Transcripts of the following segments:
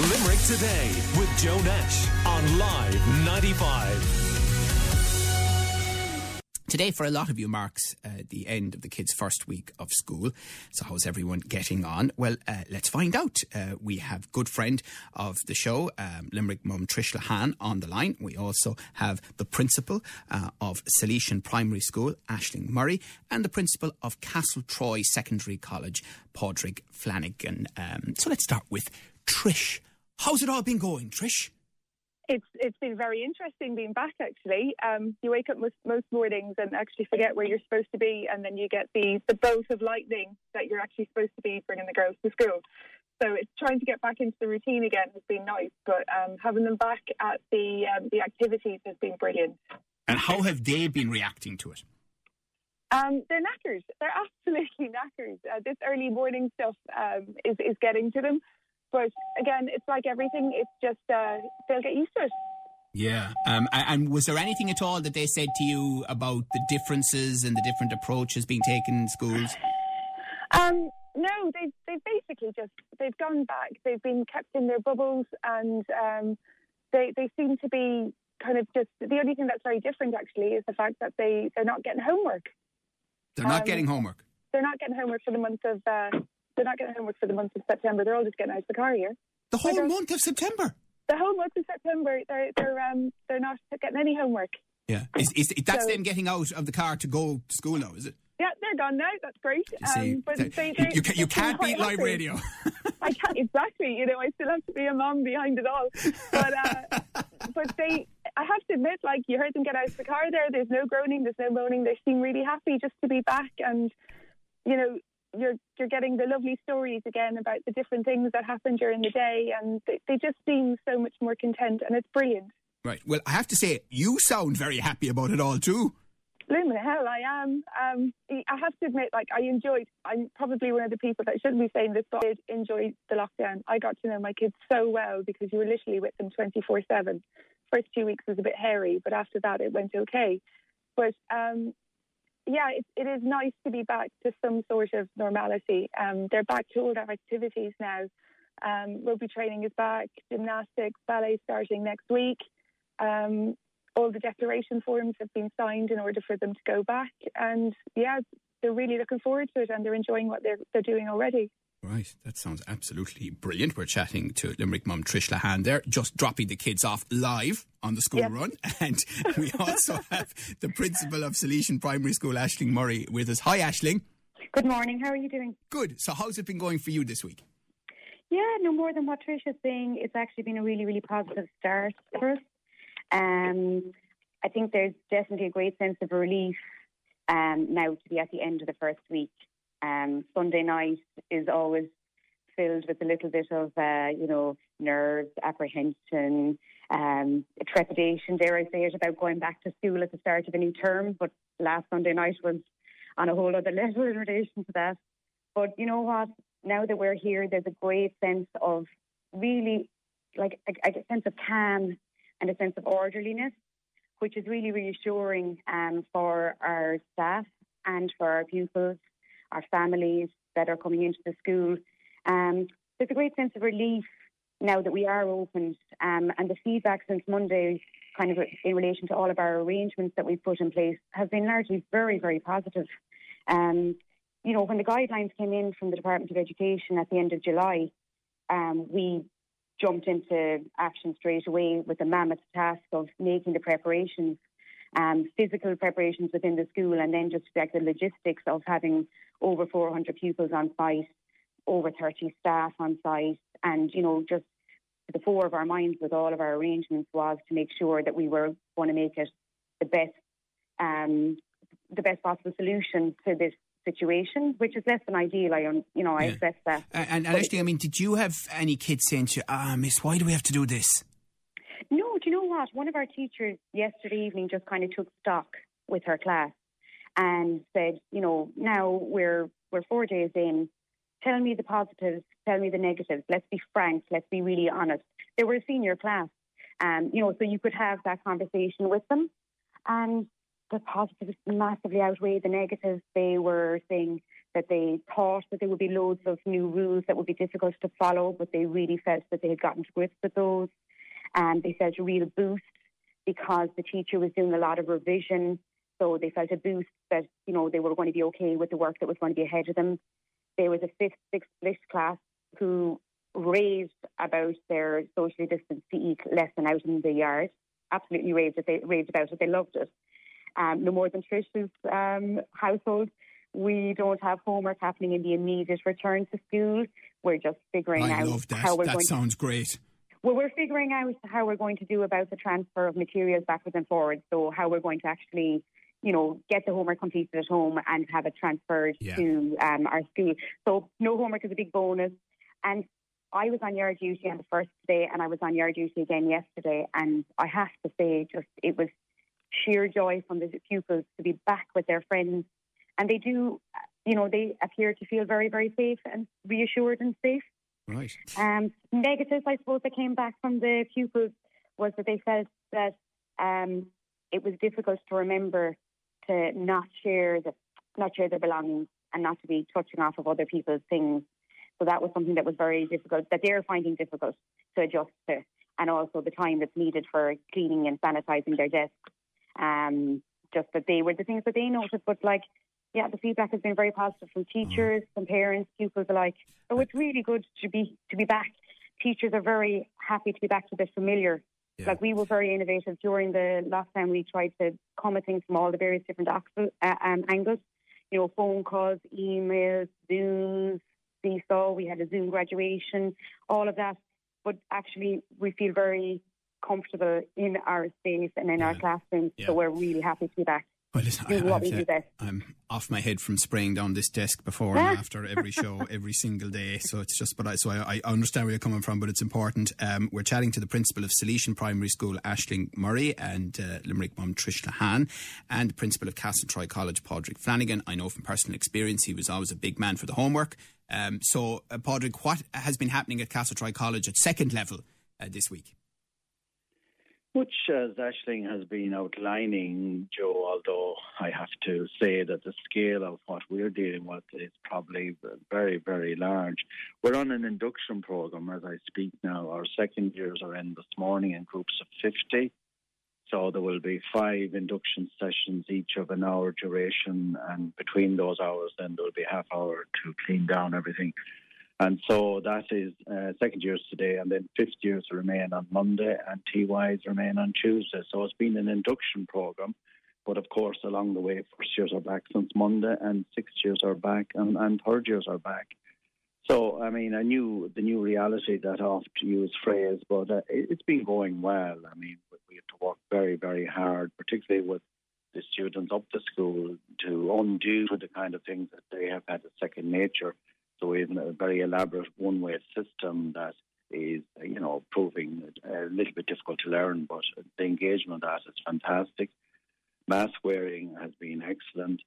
Limerick Today with Joe Nash on Live 95. Today, for a lot of you, marks uh, the end of the kids' first week of school. So, how's everyone getting on? Well, uh, let's find out. Uh, we have good friend of the show, um, Limerick mum Trish Lahan, on the line. We also have the principal uh, of Salesian Primary School, Ashling Murray, and the principal of Castle Troy Secondary College, Padraig Flanagan. Um, so, let's start with Trish. How's it all been going, Trish? It's it's been very interesting being back. Actually, um, you wake up most, most mornings and actually forget where you're supposed to be, and then you get the the bolt of lightning that you're actually supposed to be bringing the girls to school. So it's trying to get back into the routine again has been nice, but um, having them back at the um, the activities has been brilliant. And how have they been reacting to it? Um, they're knackers. They're absolutely knackers. Uh, this early morning stuff um, is is getting to them. But again, it's like everything. It's just uh, they'll get used to it. Yeah. Um, and was there anything at all that they said to you about the differences and the different approaches being taken in schools? Um, no, they've they've basically just they've gone back. They've been kept in their bubbles, and um, they they seem to be kind of just the only thing that's very different actually is the fact that they they're not getting homework. They're not um, getting homework. They're not getting homework for the month of uh, they're not getting homework for the month of September. They're all just getting out of the car here. The whole month of September. The whole month of September, they're they're um they're not getting any homework. Yeah, is, is that's so, them getting out of the car to go to school now? Is it? Yeah, they're gone now. That's great. See, um, but they, you, you, you can't beat live radio. I can't exactly. You know, I still have to be a mom behind it all. But uh, but they, I have to admit, like you heard them get out of the car there. There's no groaning. There's no moaning. They seem really happy just to be back and you know, you're you're getting the lovely stories again about the different things that happen during the day, and they, they just seem so much more content, and it's brilliant. Right. Well, I have to say, you sound very happy about it all too. Blooming hell, I am. Um, I have to admit, like I enjoyed. I'm probably one of the people that shouldn't be saying this, but I did enjoy the lockdown. I got to know my kids so well because you were literally with them 24 seven. First two weeks was a bit hairy, but after that it went okay. But um, yeah, it, it is nice to be back to some sort of normality. Um, they're back to all their activities now. Um, rugby training is back, gymnastics, ballet starting next week. Um, all the declaration forms have been signed in order for them to go back, and yeah, they're really looking forward to it, and they're enjoying what they're they're doing already. Right, that sounds absolutely brilliant. We're chatting to Limerick mum Trish Lahan there, just dropping the kids off live on the school yep. run. And we also have the principal of Salesian Primary School, Ashling Murray, with us. Hi, Ashling. Good morning. How are you doing? Good. So, how's it been going for you this week? Yeah, no more than what Trish is saying. It's actually been a really, really positive start for us. Um, I think there's definitely a great sense of relief um, now to be at the end of the first week. Um, Sunday night is always filled with a little bit of, uh, you know, nerves, apprehension, um, trepidation, dare I say it, about going back to school at the start of a new term. But last Sunday night was on a whole other level in relation to that. But you know what? Now that we're here, there's a great sense of really, like, a, a sense of calm and a sense of orderliness, which is really reassuring um, for our staff and for our pupils our families that are coming into the school. Um, there's a great sense of relief now that we are opened, um, and the feedback since Monday, kind of in relation to all of our arrangements that we've put in place, has been largely very, very positive. Um, you know, when the guidelines came in from the Department of Education at the end of July, um, we jumped into action straight away with the mammoth task of making the preparations, um, physical preparations within the school, and then just like the logistics of having over 400 pupils on site, over 30 staff on site, and you know just the four of our minds with all of our arrangements was to make sure that we were going to make it the best, um, the best possible solution to this situation, which is less than ideal. I, you know, I yeah. accept that. And, and actually, I mean, did you have any kids saying to you, "Ah, Miss, why do we have to do this"? No, do you know what? One of our teachers yesterday evening just kind of took stock with her class and said, you know, now we're we're four days in. Tell me the positives. Tell me the negatives. Let's be frank. Let's be really honest. They were a senior class, um, you know, so you could have that conversation with them, and the positives massively outweighed the negatives. They were saying that they thought that there would be loads of new rules that would be difficult to follow, but they really felt that they had gotten to grips with those. And they felt a real boost because the teacher was doing a lot of revision. So they felt a boost that, you know, they were going to be okay with the work that was going to be ahead of them. There was a fifth, sixth split class who raved about their socially distanced PE lesson out in the yard. Absolutely raved, it. They, raved about it. They loved it. Um, no more than Trish's um, household. We don't have homework happening in the immediate return to school. We're just figuring I out love that. how we're that going sounds great. well, we're figuring out how we're going to do about the transfer of materials backwards and forwards. So how we're going to actually, you know, get the homework completed at home and have it transferred Yeah. to um, our school. So no homework is a big bonus. And I was on yard duty on the first day, and I was on yard duty again yesterday. And I have to say, just it was sheer joy from the pupils to be back with their friends. And they do, you know, they appear to feel very, very safe and reassured and safe. Right. Um, negatives, I suppose, that came back from the pupils was that they felt that um, it was difficult to remember to not share the not share their belongings and not to be touching off of other people's things. So that was something that was very difficult that they're finding difficult to adjust to, and also the time that's needed for cleaning and sanitizing their desks. Um, just that they were the things that they noticed, but like. Yeah, the feedback has been very positive from teachers, from parents, pupils alike. So it's really good to be to be back. Teachers are very happy to be back to the familiar. Yeah. Like we were very innovative during the lockdown. We tried to come at things from all the various different uh, um, angles. You know, phone calls, emails, Zooms, Seesaw. We had a Zoom graduation, all of that. But actually, we feel very comfortable in our space and in our Yeah. classrooms. Yeah. So we're really happy to be back. Well, listen, I, Doing what have we to- do best. I'm off my head from spraying down this desk before and after every show, every single day. So it's just, but I, so I, I understand where you're coming from, but it's important. Um, we're chatting to the principal of Salesian Primary School, Ashling Murray, and uh, Limerick mum Trish Lahan, and the principal of Castletroy College, Padraig Flanagan. I know from personal experience he was always a big man for the homework. Um, so, uh, Padraig, what has been happening at Castletroy College at second level uh, this week? Which, uh, as Ashling has been outlining, Joe, although I have to say that the scale of what we're dealing with is probably very, very large. We're on an induction program as I speak now. Our second years are in this morning in groups of 50. So there will be five induction sessions, each of an hour duration, and between those hours, then there will be half hour to clean down everything. And so that is uh, second years today, and then fifth years remain on Monday, and TYs remain on Tuesday. So it's been an induction program. But of course, along the way, first years are back since Monday, and sixth years are back, and, and third years are back. So, I mean, I knew the new reality that oft used phrase, but uh, it, it's been going well. I mean, we- have to work very, very hard, particularly with the students up the school, to undo the kind of things that they have had as second nature. So have a very elaborate one-way system that is, you know, proving a little bit difficult to learn, but the engagement of that is fantastic. Mask wearing has been excellent.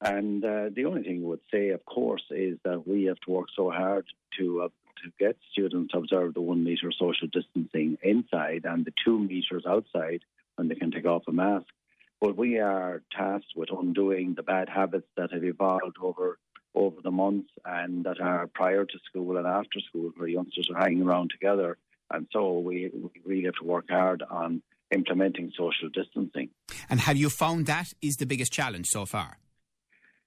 And uh, the only thing I would say, of course, is that we have to work so hard to uh, to get students to observe the one metre social distancing inside and the two metres outside when they can take off a mask. But we are tasked with undoing the bad habits that have evolved over over the months and that are prior to school and after school, where youngsters are hanging around together. And so we, we really have to work hard on implementing social distancing. And have you found that is the biggest challenge so far?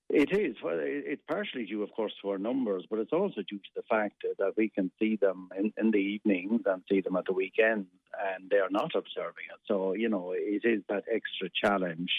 It is. Well, it's partially due, of course, to our numbers, but it's also due to the fact that we can see them in, in the evenings and see them at the weekends, and they are not observing it. So, you know, it is that extra challenge.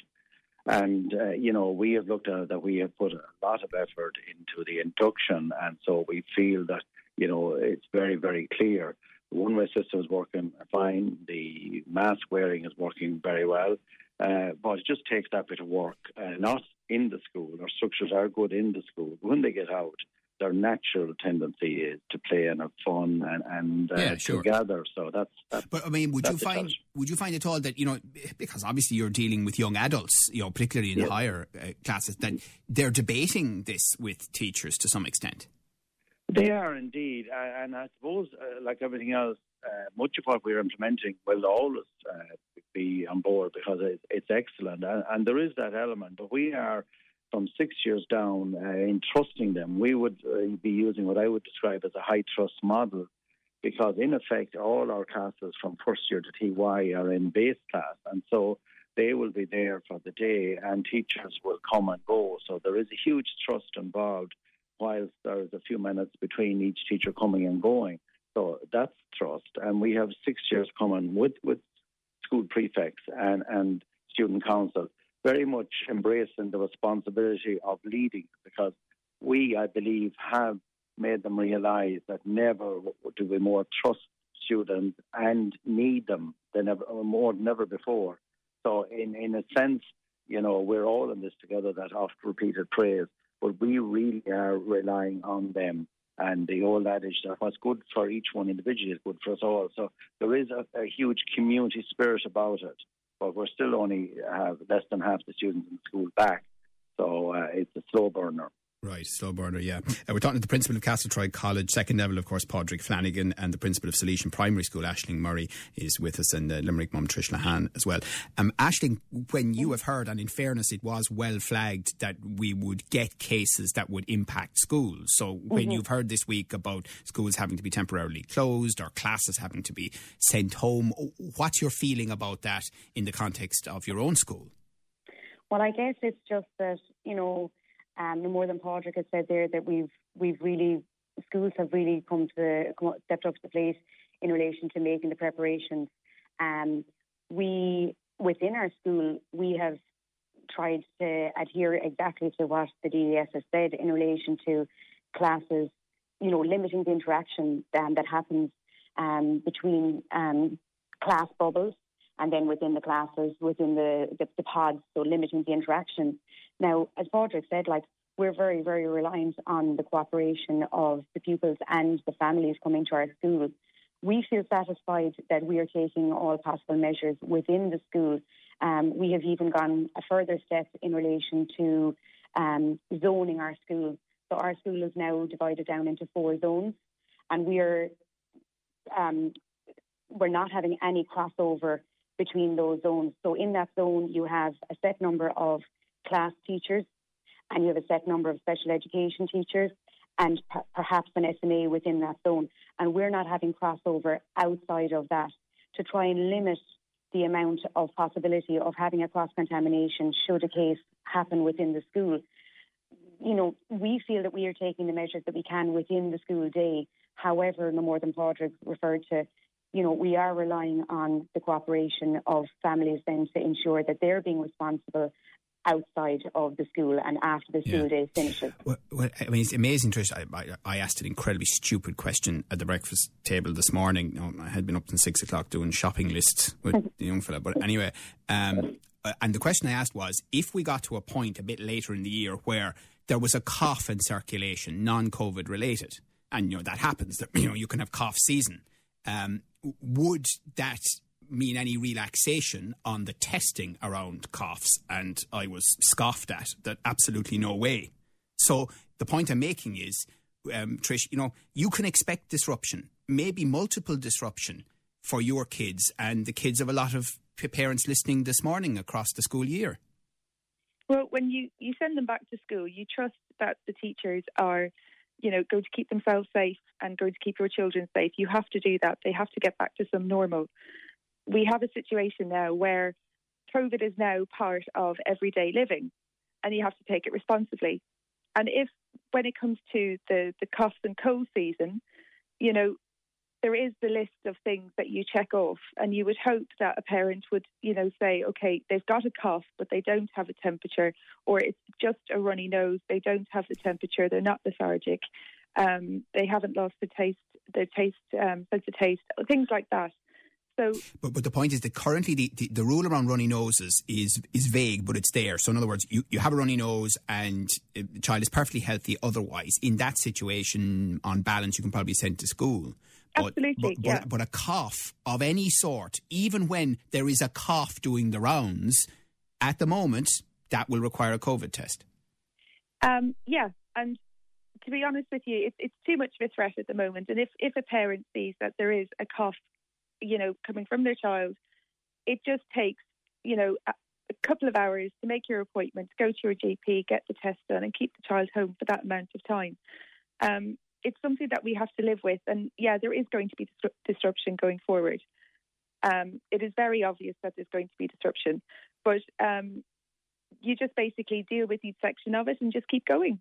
And, uh, you know, we have looked at that we have put a lot of effort into the induction, and so we feel that, you know, it's very, very clear. The one way system is working fine, the mask wearing is working very well. Uh, but it just takes that bit of work, uh, not in the school. Our structures are good in the school. When they get out, their natural tendency is to play and have fun and, and uh, Yeah, sure. to gather. So that's, that's But I mean, would you find would you find at all that you know because obviously you're dealing with young adults, you know, particularly in the Yeah. higher uh, classes, that they're debating this with teachers to some extent. They are indeed, uh, and I suppose, uh, like everything else, uh, much of what we're implementing will always uh, be on board because it, it's excellent, and, and there is that element. But we are from six years down uh, in trusting them. We would uh, be using what I would describe as a high trust model because, in effect, all our classes from first year to TY are in base class. And so they will be there for the day and teachers will come and go. So there is a huge trust involved whilst there's a few minutes between each teacher coming and going. So that's trust. And we have six years coming with, with school prefects and, and student council very much embracing the responsibility of leading because we, I believe, have made them realise that never do we more trust students and need them than ever, more than ever before. So, in, in a sense, you know, we're all in this together, that oft repeated praise, but we really are relying on them. And the old adage that what's good for each one individually is good for us all. So there is a, a huge community spirit about it but we're still only have less than half the students in school back. So uh, it's a slow burner. Right, slow burner, yeah. Uh, we're talking to the principal of Castletroy College, second level, of course, Padraig Flanagan, and the principal of Salesian Primary School, Ashling Murray, is with us, and uh, Limerick mum Trish Lahan as well. Um, Ashling, when you have heard, and in fairness, it was well flagged that we would get cases that would impact schools. So when mm-hmm. you've heard this week about schools having to be temporarily closed or classes having to be sent home, what's your feeling about that in the context of your own school? Well, I guess it's just that, you know, um, no more than Padraig has said there that we've we've really schools have really come to come, stepped up to the plate in relation to making the preparations. Um, we within our school we have tried to adhere exactly to what the DES has said in relation to classes, you know, limiting the interaction um, that happens um, between um, class bubbles and then within the classes, within the, the, the pods, so limiting the interaction. Now, as Padraig said, like we're very, very reliant on the cooperation of the pupils and the families coming to our schools. We feel satisfied that we are taking all possible measures within the school. Um, we have even gone a further step in relation to um, zoning our school. So our school is now divided down into four zones, and we are um, we're not having any crossover between those zones. So in that zone, you have a set number of class teachers and you have a set number of special education teachers and p- perhaps an SNA within that zone. And we're not having crossover outside of that to try and limit the amount of possibility of having a cross contamination should a case happen within the school. You know, we feel that we are taking the measures that we can within the school day. However, no more than Padraig referred to, you know, we are relying on the cooperation of families then to ensure that they're being responsible outside of the school and after the school yeah. day finishes. Well, well, I mean, it's amazing, Trish. I, I, I, asked an incredibly stupid question at the breakfast table this morning. You know, I had been up since six o'clock doing shopping lists with the young fella. But anyway, um, and the question I asked was if we got to a point a bit later in the year where there was a cough in circulation, non-COVID related, and you know that happens. That you know you can have cough season. Um, would that mean any relaxation on the testing around coughs, and I was scoffed at that absolutely no way. So the point I'm making is, um, Trish, you know, you can expect disruption, maybe multiple disruption for your kids and the kids of a lot of parents listening this morning across the school year. Well, when you, you send them back to school, you trust that the teachers are, you know, going to keep themselves safe and going to keep your children safe. You have to do that. They have to get back to some normal we have a situation now where COVID is now part of everyday living and you have to take it responsibly. And if, when it comes to the, the cough and cold season, you know, there is the list of things that you check off, and you would hope that a parent would, you know, say, okay, they've got a cough, but they don't have a temperature, or it's just a runny nose, they don't have the temperature, they're not lethargic, um, they haven't lost the taste, their taste, um, sense of taste, things like that. So, but, but the point is that currently the, the, the, rule around runny noses is is vague, but it's there. So in other words, you, you have a runny nose and the child is perfectly healthy otherwise. In that situation, on balance, you can probably send to school. But, Absolutely, but, yeah. But, but a cough of any sort, even when there is a cough doing the rounds, at the moment, that will require a COVID test. Um, yeah, and to be honest with you, it's, it's too much of a threat at the moment. And if, if a parent sees that there is a cough you know, coming from their child, it just takes, you know, a couple of hours to make your appointment, go to your GP, get the test done, and keep the child home for that amount of time. Um, it's something that we have to live with, and yeah, there is going to be disruption going forward. Um, it is very obvious that there's going to be disruption, but um, you just basically deal with each section of it and just keep going.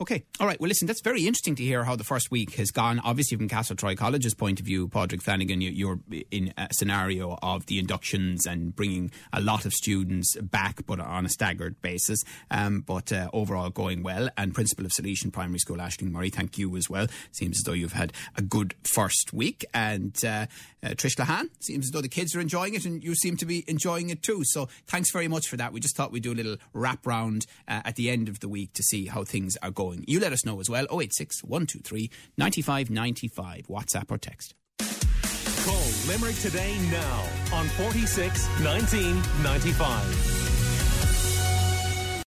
Okay. All right. Well, listen, that's very interesting to hear how the first week has gone. Obviously, from Castletroy College's point of view, Padraig Flanagan, you're in a scenario of the inductions and bringing a lot of students back, but on a staggered basis. Um, but uh, overall, going well. And Principal of Salesian Primary School, Ashling Murray, thank you as well. Seems as though you've had a good first week. And uh, uh, Trish Lahan, seems as though the kids are enjoying it and you seem to be enjoying it too. So thanks very much for that. We just thought we'd do a little wrap round uh, at the end of the week to see how things are going. You let us know as well 086 123 95 95, WhatsApp or text. Call Limerick today now on 46 1995.